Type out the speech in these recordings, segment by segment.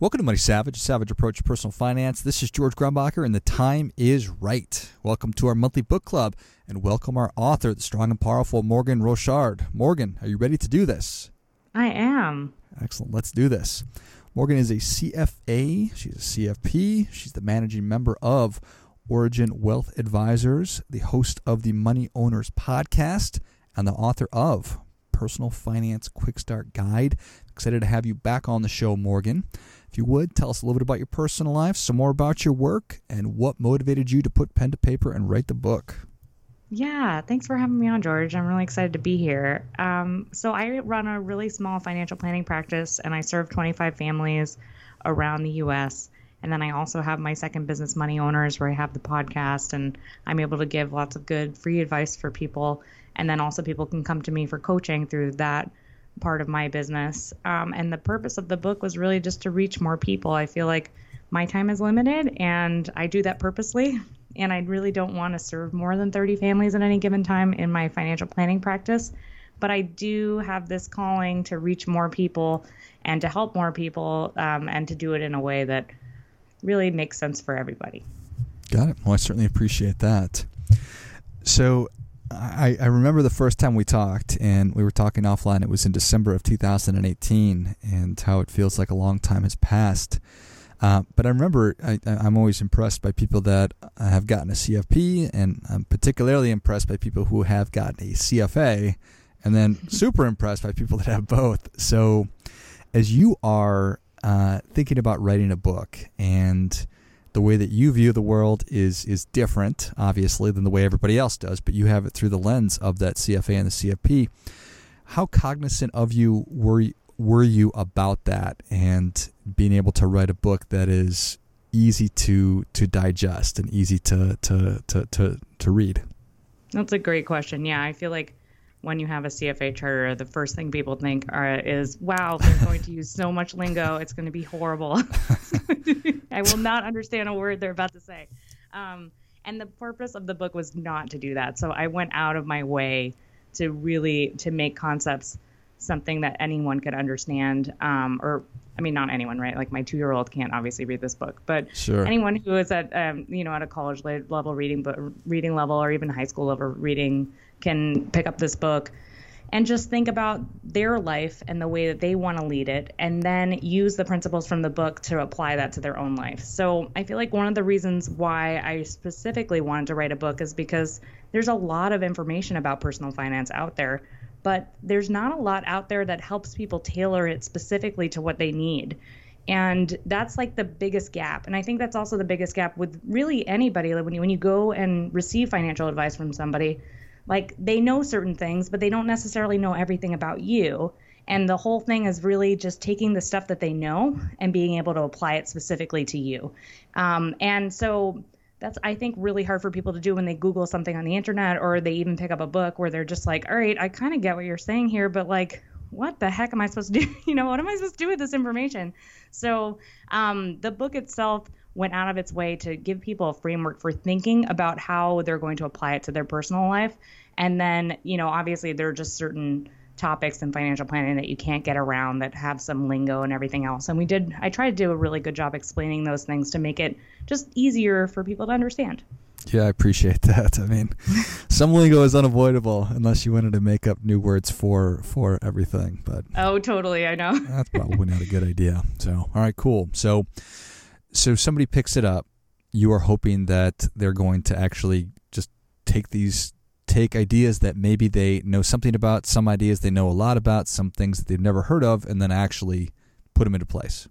Welcome to Money Savage, a savage approach to personal finance. This is George Grumbacher, and the time is right. Welcome to our monthly book club, and welcome our author, the strong and powerful Morgan Rochard. Morgan, are you ready to do this? I am. Excellent. Let's do this. Morgan is a CFA. She's a CFP. She's the managing member of Origin Wealth Advisors, the host of the Money Owners podcast, and the author of Personal Finance Quick Start Guide. Excited to have you back on the show, Morgan. If you would, tell us a little bit about your personal life, some more about your work, and what motivated you to put pen to paper and write the book. Yeah, thanks for having me on, George. I'm really excited to be here. Um, so, I run a really small financial planning practice and I serve 25 families around the U.S. And then I also have my second business, Money Owners, where I have the podcast and I'm able to give lots of good free advice for people. And then also, people can come to me for coaching through that part of my business. Um, and the purpose of the book was really just to reach more people. I feel like my time is limited and I do that purposely. And I really don't want to serve more than 30 families at any given time in my financial planning practice. But I do have this calling to reach more people and to help more people um, and to do it in a way that really makes sense for everybody. Got it. Well, I certainly appreciate that. So, I, I remember the first time we talked, and we were talking offline. It was in December of 2018, and how it feels like a long time has passed. Uh, but I remember I, am always impressed by people that have gotten a CFP, and I'm particularly impressed by people who have gotten a CFA, and then super impressed by people that have both. So, as you are uh, thinking about writing a book and the way that you view the world is is different, obviously, than the way everybody else does. But you have it through the lens of that CFA and the CFP. How cognizant of you were were you about that and being able to write a book that is easy to to digest and easy to to to to, to read? That's a great question. Yeah, I feel like when you have a CFA charter, the first thing people think are, is, wow, they're going to use so much lingo. It's going to be horrible. I will not understand a word they're about to say. Um, and the purpose of the book was not to do that. So I went out of my way to really to make concepts something that anyone could understand um, or I mean, not anyone, right? Like my two-year-old can't obviously read this book, but sure. anyone who is at, um, you know, at a college level reading, but reading level or even high school level reading can pick up this book and just think about their life and the way that they want to lead it and then use the principles from the book to apply that to their own life. So I feel like one of the reasons why I specifically wanted to write a book is because there's a lot of information about personal finance out there but there's not a lot out there that helps people tailor it specifically to what they need. And that's like the biggest gap. And I think that's also the biggest gap with really anybody. Like when you when you go and receive financial advice from somebody, like they know certain things, but they don't necessarily know everything about you. And the whole thing is really just taking the stuff that they know and being able to apply it specifically to you. Um, and so that's I think really hard for people to do when they Google something on the internet or they even pick up a book where they're just like, all right, I kind of get what you're saying here, but like, what the heck am I supposed to do? you know, what am I supposed to do with this information? So um, the book itself went out of its way to give people a framework for thinking about how they're going to apply it to their personal life. And then, you know, obviously there are just certain topics in financial planning that you can't get around that have some lingo and everything else. And we did, I tried to do a really good job explaining those things to make it just easier for people to understand. Yeah, I appreciate that. I mean, some lingo is unavoidable unless you wanted to make up new words for for everything. But oh, totally, I know that's probably not a good idea. So, all right, cool. So, so somebody picks it up. You are hoping that they're going to actually just take these take ideas that maybe they know something about, some ideas they know a lot about, some things that they've never heard of, and then actually put them into place.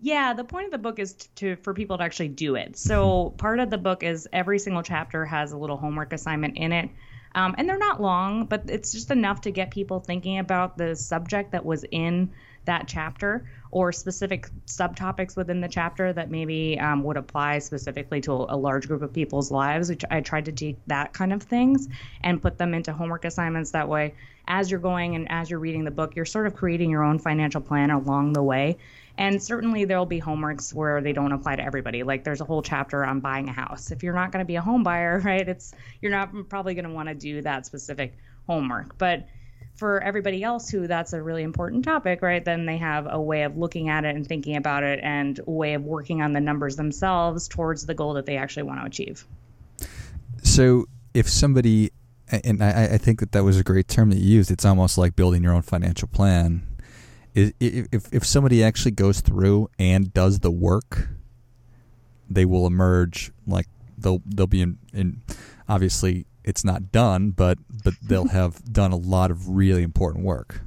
Yeah, the point of the book is to for people to actually do it. So mm-hmm. part of the book is every single chapter has a little homework assignment in it. Um, and they're not long, but it's just enough to get people thinking about the subject that was in that chapter or specific subtopics within the chapter that maybe um, would apply specifically to a, large group of people's lives. Which I tried to take that kind of things and put them into homework assignments. That way, as you're going and as you're reading the book, you're sort of creating your own financial plan along the way. And certainly there'll be homeworks where they don't apply to everybody. Like there's a whole chapter on buying a house. If you're not going to be a home buyer, right, it's you're not probably going to want to do that specific homework. But for everybody else who that's a really important topic, right, then they have a way of looking at it and thinking about it and a way of working on the numbers themselves towards the goal that they actually want to achieve. So if somebody, and I, I think that that was a great term that you used, it's almost like building your own financial plan. If, if somebody actually goes through and does the work, they will emerge like they'll they'll be in, in obviously it's not done, but but they'll have done a lot of really important work.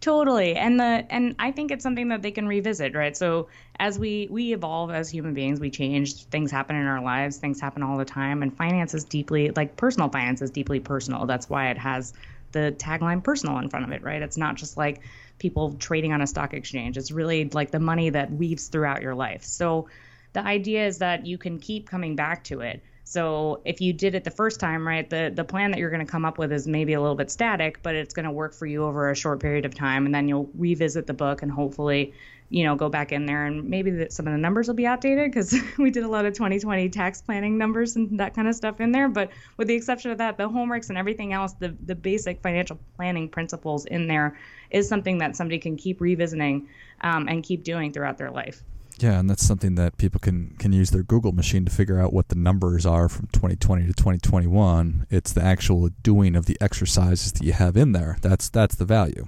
Totally, and the and I think it's something that they can revisit, right? So as we we evolve as human beings, we change. Things happen in our lives. Things happen all the time, and finance is deeply like personal finance is deeply personal. That's why it has the tagline "personal" in front of it, right? It's not just like people trading on a stock exchange. It's really like the money that weaves throughout your life. So the idea is that you can keep coming back to it so if you did it the first time, right, the the plan that you're going to come up with is maybe a little bit static, but it's going to work for you over a short period of time, and then you'll revisit the book and hopefully, you know, go back in there and maybe the, some of the numbers will be outdated because we did a lot of 2020 tax planning numbers and that kind of stuff in there. But with the exception of that, the homeworks and everything else, the the basic financial planning principles in there is something that somebody can keep revisiting um, and keep doing throughout their life. Yeah, and that's something that people can can use their Google machine to figure out what the numbers are from 2020 to 2021. It's the actual doing of the exercises that you have in there. That's that's the value.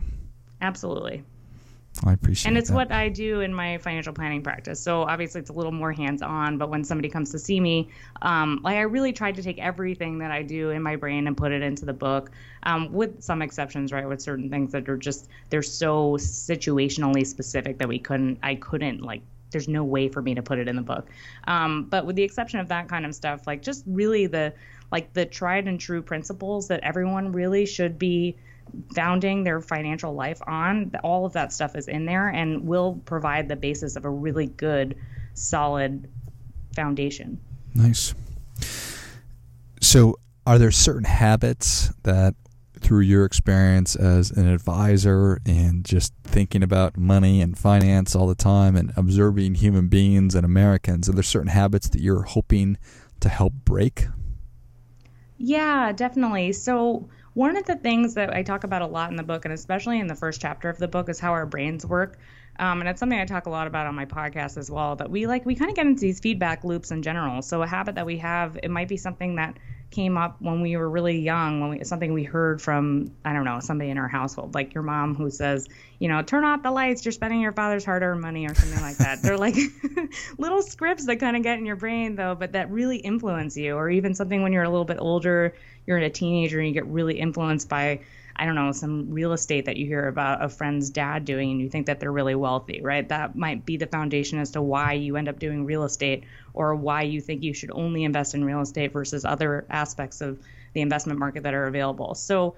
Absolutely. I appreciate And it's that. what I do in my financial planning practice. So obviously it's a little more hands-on, but when somebody comes to see me, um, like I really tried to take everything that I do in my brain and put it into the book, um, with some exceptions, right? With certain things that are just they're so situationally specific that we couldn't, I couldn't like there's no way for me to put it in the book. Um, but with the exception of that kind of stuff, like just really the like the tried and true principles that everyone really should be founding their financial life on, all of that stuff is in there and will provide the basis of a really good, solid foundation. Nice. So, are there certain habits that through your experience as an advisor and just thinking about money and finance all the time and observing human beings and Americans, are there certain habits that you're hoping to help break? Yeah, definitely. So, one of the things that I talk about a lot in the book, and especially in the first chapter of the book, is how our brains work. Um, and it's something I talk a lot about on my podcast as well. That we like, we kind of get into these feedback loops in general. So, a habit that we have, it might be something that came up when we were really young, when we something we heard from I don't know somebody in our household, like your mom who says, you know, turn off the lights, you're spending your father's hard-earned money or something like that. They're like little scripts that kind of get in your brain though, but that really influence you. Or even something when you're a little bit older, you're in a teenager and you get really influenced by I don't know, some real estate that you hear about a friend's dad doing and you think that they're really wealthy, right? That might be the foundation as to why you end up doing real estate or why you think you should only invest in real estate versus other aspects of the investment market that are available. So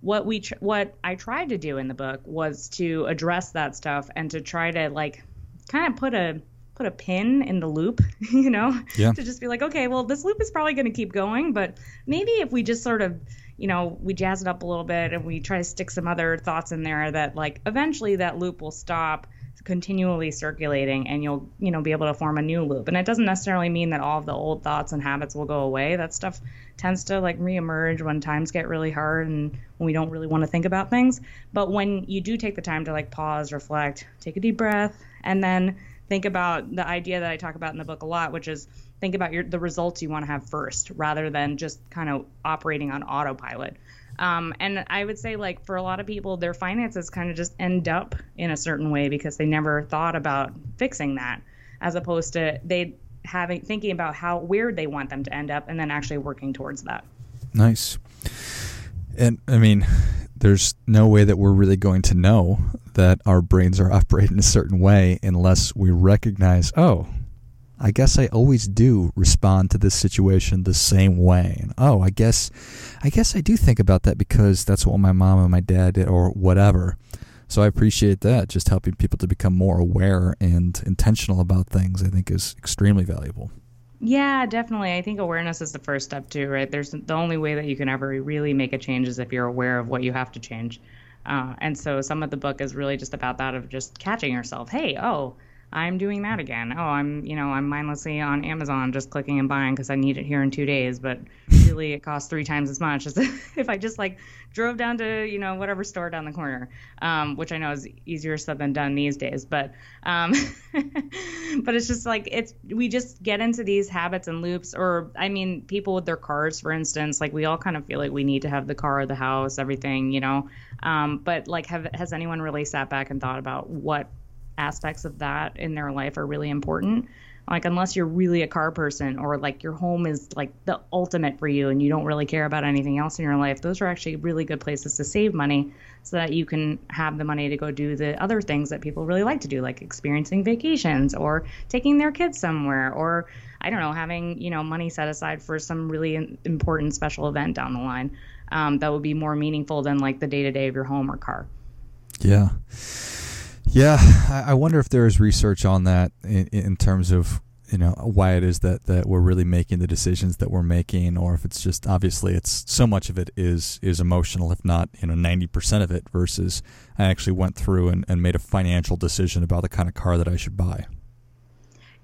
what we tr- what I tried to do in the book was to address that stuff and to try to like kind of put a put a pin in the loop, you know, yeah. to just be like, okay, well, this loop is probably going to keep going, but maybe if we just sort of you know, we jazz it up a little bit and we try to stick some other thoughts in there that like eventually that loop will stop continually circulating and you'll, you know, be able to form a new loop. And it doesn't necessarily mean that all of the old thoughts and habits will go away. That stuff tends to like reemerge when times get really hard and when we don't really want to think about things. But when you do take the time to like pause, reflect, take a deep breath, and then think about the idea that I talk about in the book a lot, which is think about your the results you want to have first rather than just kind of operating on autopilot. Um, and I would say, like, for a lot of people, their finances kind of just end up in a certain way because they never thought about fixing that, as opposed to they having thinking about how where they want them to end up and then actually working towards that. Nice. And I mean, there's no way that we're really going to know that our brains are operating a certain way unless we recognize, oh, I guess I always do respond to this situation the same way. And oh, I guess I guess I do think about that because that's what my mom and my dad did or whatever. So I appreciate that. Just helping people to become more aware and intentional about things, I think, is extremely valuable. Yeah, definitely. I think awareness is the first step too, right? There's the only way that you can ever really make a change is if you're aware of what you have to change. Uh, and so some of the book is really just about that of just catching yourself. Hey, oh, I'm doing that again. Oh, I'm, you know, I'm mindlessly on Amazon just clicking and buying because I need it here in two days, but really it costs three times as much as if I just like drove down to, you know, whatever store down the corner, um, which I know is easier said than done these days. But, um, but it's just like it's we just get into these habits and loops. Or I mean, people with their cars, for instance, like we all kind of feel like we need to have the car, the house, everything, you know. Um, but like, have has anyone really sat back and thought about what aspects of that in their life are really important. Like unless you're really a car person or like your home is like the ultimate for you and you don't really care about anything else in your life, those are actually really good places to save money so that you can have the money to go do the other things that people really like to do, like experiencing vacations or taking their kids somewhere or I don't know, having, you know, money set aside for some really important special event down the line um, that would be more meaningful than like the day to day of your home or car. Yeah. Yeah, I wonder if there is research on that in, in, terms of you know why it is that, that we're really making the decisions that we're making, or if it's just obviously it's so much of it is is emotional, if not you know ninety percent of it. Versus I actually went through and, and made a financial decision about the kind of car that I should buy.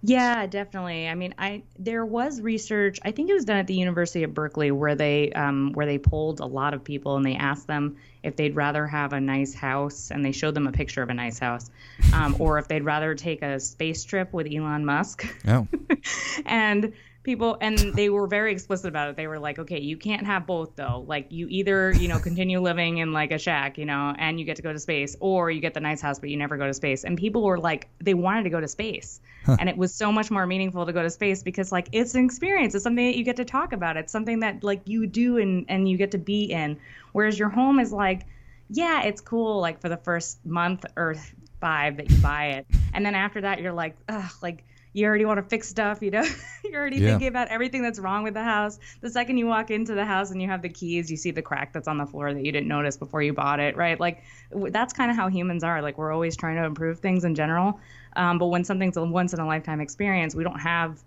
Yeah, definitely. I mean, I there was research. I think it was done at the University of Berkeley where they um, where they polled a lot of people and they asked them if they'd rather have a nice house and they showed them a picture of a nice house, um, or if they'd rather take a space trip with Elon Musk. Oh. and people and they were very explicit about it. They were like okay you can't have both though. Like you either you know continue living in like a shack you know and you get to go to space or you get the nice house but you never go to space. And people were like they wanted to go to space. Huh. and it was so much more meaningful to go to space because like it's an experience. It's something that you get to talk about. It's something that like you do and and you get to be in. Whereas your home is like yeah it's cool like for the first month or five that you buy it. And then after that you're like ugh like you already want to fix stuff, you know, you're already yeah. thinking about everything that's wrong with the house. The second you walk into the house and you have the keys, you see the crack that's on the floor that you didn't notice before you bought it, right? Like that's kind of how humans are. Like we're always trying to improve things in general. Um, but when something's a once in a lifetime experience, we don't have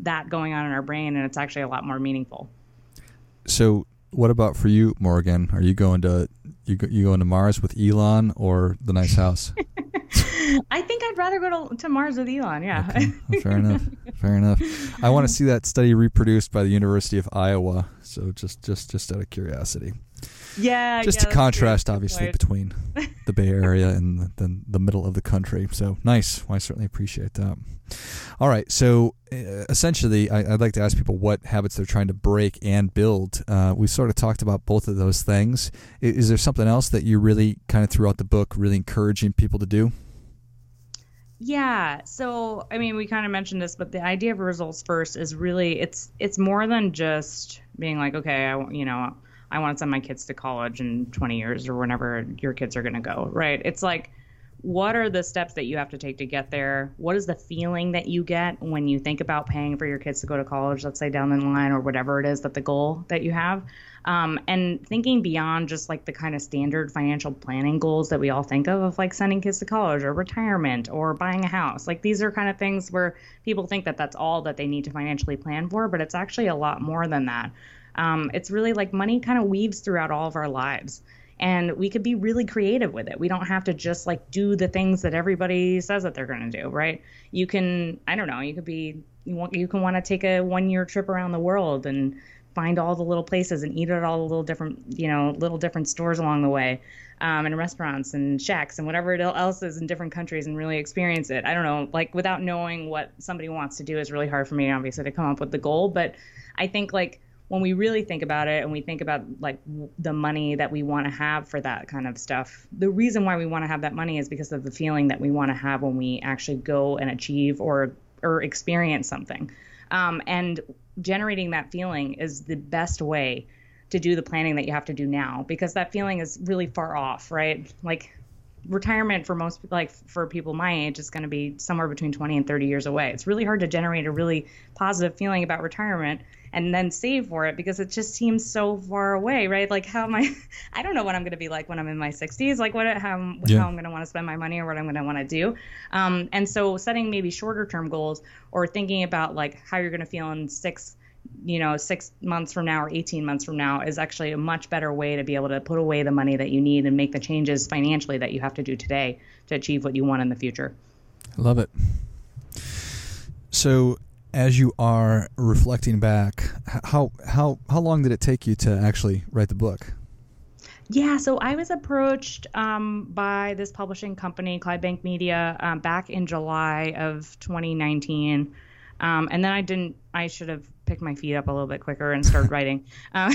that going on in our brain and it's actually a lot more meaningful. So what about for you, Morgan? Are you going to you you going to Mars with Elon or the nice house? I think I'd rather go to, to Mars with Elon. Yeah. Okay. fair enough. Fair enough. I want to see that study reproduced by the University of Iowa. So just just just out of curiosity. Yeah. Just yeah, to contrast, obviously, between the Bay Area and the, the, middle of the country. So nice. Well, I certainly appreciate that. All right. So uh, essentially, I, would like to ask people what habits they're trying to break and build. Uh, we sort of talked about both of those things. Is, is there something else that you really kind of throughout the book really encouraging people to do? Yeah. So, I mean, we kind of mentioned this, but the idea of results first is really it's it's more than just being like, okay, I you know, I want to send my kids to college in 20 years or whenever your kids are going to go, right? It's like what are the steps that you have to take to get there? What is the feeling that you get when you think about paying for your kids to go to college, let's say down the line or whatever it is that the goal that you have? Um, and thinking beyond just like the kind of standard financial planning goals that we all think of, of like sending kids to college or retirement or buying a house. Like these are kind of things where people think that that's all that they need to financially plan for, but it's actually a lot more than that. Um, it's really like money kind of weaves throughout all of our lives and we could be really creative with it. We don't have to just like do the things that everybody says that they're going to do, right? You can, I don't know, you could be, you, want, you can want to take a one year trip around the world and find all the little places and eat at all the little different, you know, little different stores along the way, um, and restaurants and shacks and whatever else is in different countries and really experience it. I don't know, like without knowing what somebody wants to do is really hard for me, obviously, to come up with the goal. But I think like when we really think about it and we think about like the money that we want to have for that kind of stuff, the reason why we want to have that money is because of the feeling that we want to have when we actually go and achieve or or experience something. Um, and generating that feeling is the best way to do the planning that you have to do now because that feeling is really far off, right? Like retirement for most like for people my age is going to be somewhere between 20 and 30 years away. It's really hard to generate a really positive feeling about retirement and then save for it because it just seems so far away, right? Like how am I I don't know what I'm going to be like when I'm in my 60s, like what how, yeah. how I'm going to want to spend my money or what I'm going to want to do. Um, and so setting maybe shorter term goals or thinking about like how you're going to feel in 6 you know, six months from now or 18 months from now is actually a much better way to be able to put away the money that you need and make the changes financially that you have to do today to achieve what you want in the future. I love it. So, as you are reflecting back, how how how long did it take you to actually write the book? Yeah, so I was approached um, by this publishing company, Clydebank Media, um, back in July of 2019. Um, and then I didn't, I should have picked my feet up a little bit quicker and started writing. Um,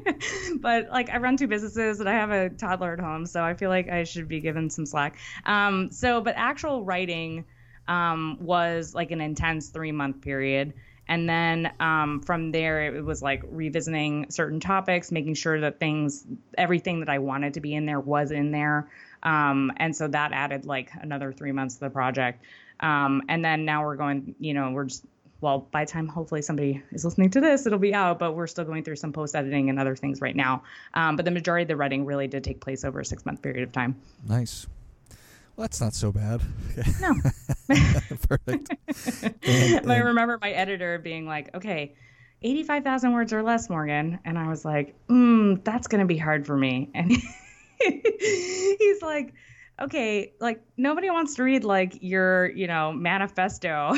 but like I run two businesses and I have a toddler at home, so I feel like I should be given some slack. Um, so, but actual writing um, was like an intense three month period. And then um, from there, it was like revisiting certain topics, making sure that things, everything that I wanted to be in there was in there. Um, and so that added like another three months to the project. Um, and then now we're going, you know, we're just, well, by time hopefully somebody is listening to this, it'll be out, but we're still going through some post editing and other things right now. Um, but the majority of the writing really did take place over a six month period of time. Nice. Well, that's not so bad. No. Perfect. And, and I remember my editor being like, okay, 85,000 words or less, Morgan. And I was like, mm, that's going to be hard for me. And he's like, okay, like nobody wants to read like your, you know, manifesto.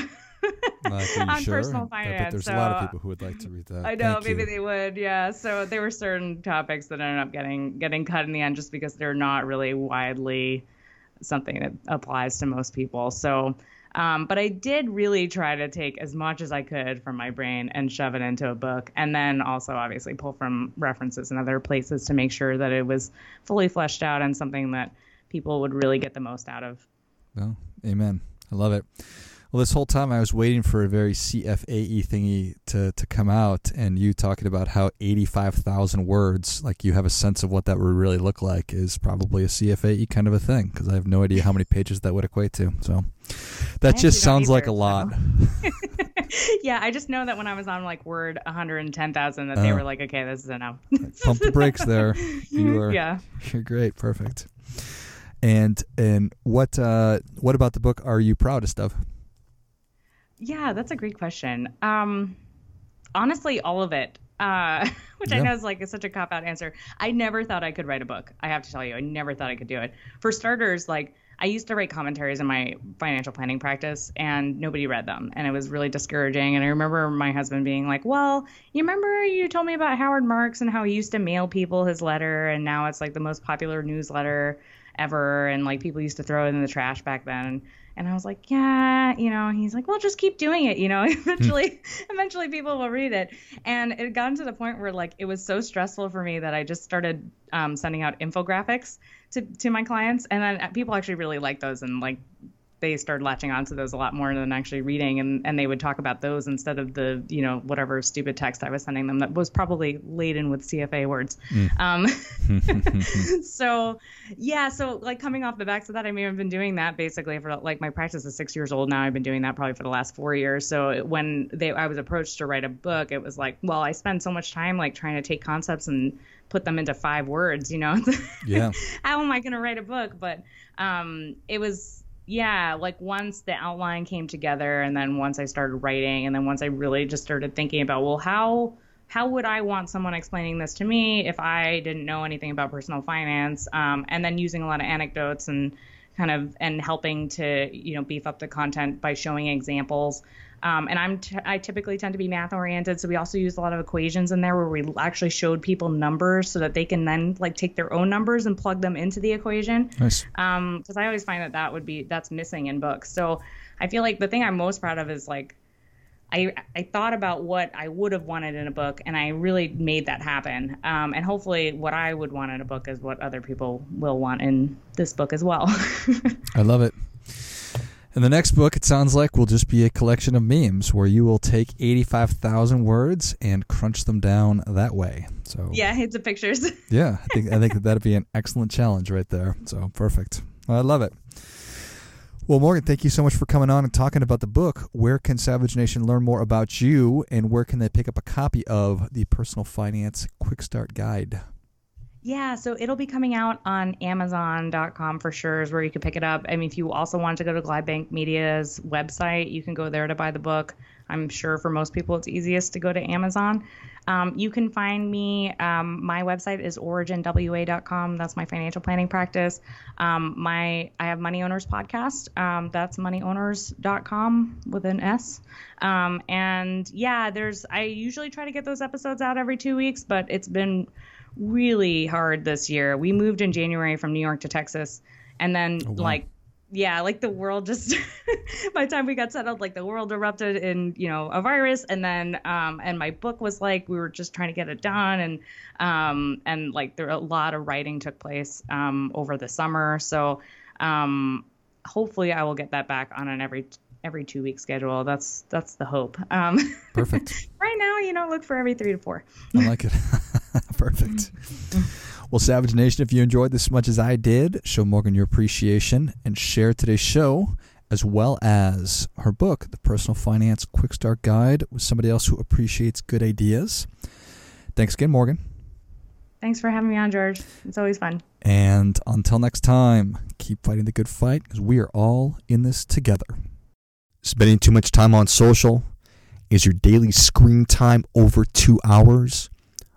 on sure? personal finance. I bet there's so, a lot of people who would like to read that. I know, Thank maybe you. they would, yeah. So there were certain topics that ended up getting getting cut in the end just because they're not really widely something that applies to most people. So um, but I did really try to take as much as I could from my brain and shove it into a book, and then also obviously pull from references and other places to make sure that it was fully fleshed out and something that people would really get the most out of. Well, amen. I love it. Well, this whole time I was waiting for a very CFAE thingy to, to come out, and you talking about how 85,000 words, like you have a sense of what that would really look like, is probably a CFAE kind of a thing, because I have no idea how many pages that would equate to. So that just sounds like a lot. So. yeah, I just know that when I was on like Word 110,000, that uh, they were like, okay, this is enough. pump the brakes there. You are, yeah. You're great. Perfect. And and what uh, what about the book are you proudest of? Yeah, that's a great question. Um, honestly, all of it. Uh, which yeah. I know is like such a cop out answer. I never thought I could write a book. I have to tell you, I never thought I could do it. For starters, like I used to write commentaries in my financial planning practice, and nobody read them, and it was really discouraging. And I remember my husband being like, "Well, you remember you told me about Howard Marks and how he used to mail people his letter, and now it's like the most popular newsletter ever, and like people used to throw it in the trash back then." And I was like, yeah, you know, he's like, well, just keep doing it, you know, eventually, eventually people will read it. And it got to the point where like it was so stressful for me that I just started um, sending out infographics to, to my clients. And then people actually really like those and like they started latching onto those a lot more than actually reading and, and they would talk about those instead of the you know whatever stupid text i was sending them that was probably laden with cfa words. Mm. um, so yeah so like coming off the backs of that i mean i've been doing that basically for like my practice is six years old now. I've been doing that probably for the last four years. So when they i was approached to write a book it was like well i spend so much time like trying to take concepts and put them into five words you know? Yeah. How am i going to write a book? But um, it was yeah, like once the outline came together and then once I started writing and then once I really just started thinking about, well, how how would I want someone explaining this to me if I didn't know anything about personal finance? Um, and then using a lot of anecdotes and kind of and helping to you know beef up the content by showing examples. Um, and I'm t- I typically tend to be math oriented, so we also use a lot of equations in there where we actually showed people numbers so that they can then like take their own numbers and plug them into the equation. Nice. Um, because I always find that that would be that's missing in books. So I feel like the thing I'm most proud of is like I, I thought about what I would have wanted in a book, and I really made that happen. Um, and hopefully, what I would want in a book is what other people will want in this book as well. I love it. And the next book, it sounds like, will just be a collection of memes where you will take 85,000 words and crunch them down that way. So Yeah, it's the pictures. yeah, I think I think that that'd be an excellent challenge right there. So perfect. I love it. Well, Morgan, thank you so much for coming on and talking about the book. Where can Savage Nation learn more about you, and where can they pick up a copy of the Personal Finance Quick Start Guide? Yeah, so it'll be coming out on Amazon.com for sure, is where you can pick it up. I mean, if you also want to go to Clydebank Media's website, you can go there to buy the book. I'm sure for most people, it's easiest to go to Amazon. Um, you can find me. Um, my website is originwa.com. That's my financial planning practice. Um, my I have Money Owners podcast. Um, that's moneyowners.com with an S. Um, and yeah, there's I usually try to get those episodes out every two weeks, but it's been really hard this year. We moved in January from New York to Texas, and then oh, wow. like yeah, like the world just by the time we got settled, like the world erupted in you know a virus, and then um, and my book was like we were just trying to get it done, and um, and like there a lot of writing took place um, over the summer, so um, hopefully I will get that back on an every every two week schedule. That's that's the hope. Um, Perfect. right now, you know, look for every three to four. I like it. Perfect. Mm-hmm. Well, Savage Nation, if you enjoyed this as much as I did, show Morgan your appreciation and share today's show as well as her book, The Personal Finance Quick Start Guide, with somebody else who appreciates good ideas. Thanks again, Morgan. Thanks for having me on, George. It's always fun. And until next time, keep fighting the good fight because we are all in this together. Spending too much time on social? Is your daily screen time over two hours?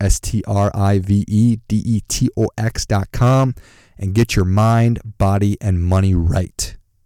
S T R I V E D E T O X dot com, and get your mind, body, and money right.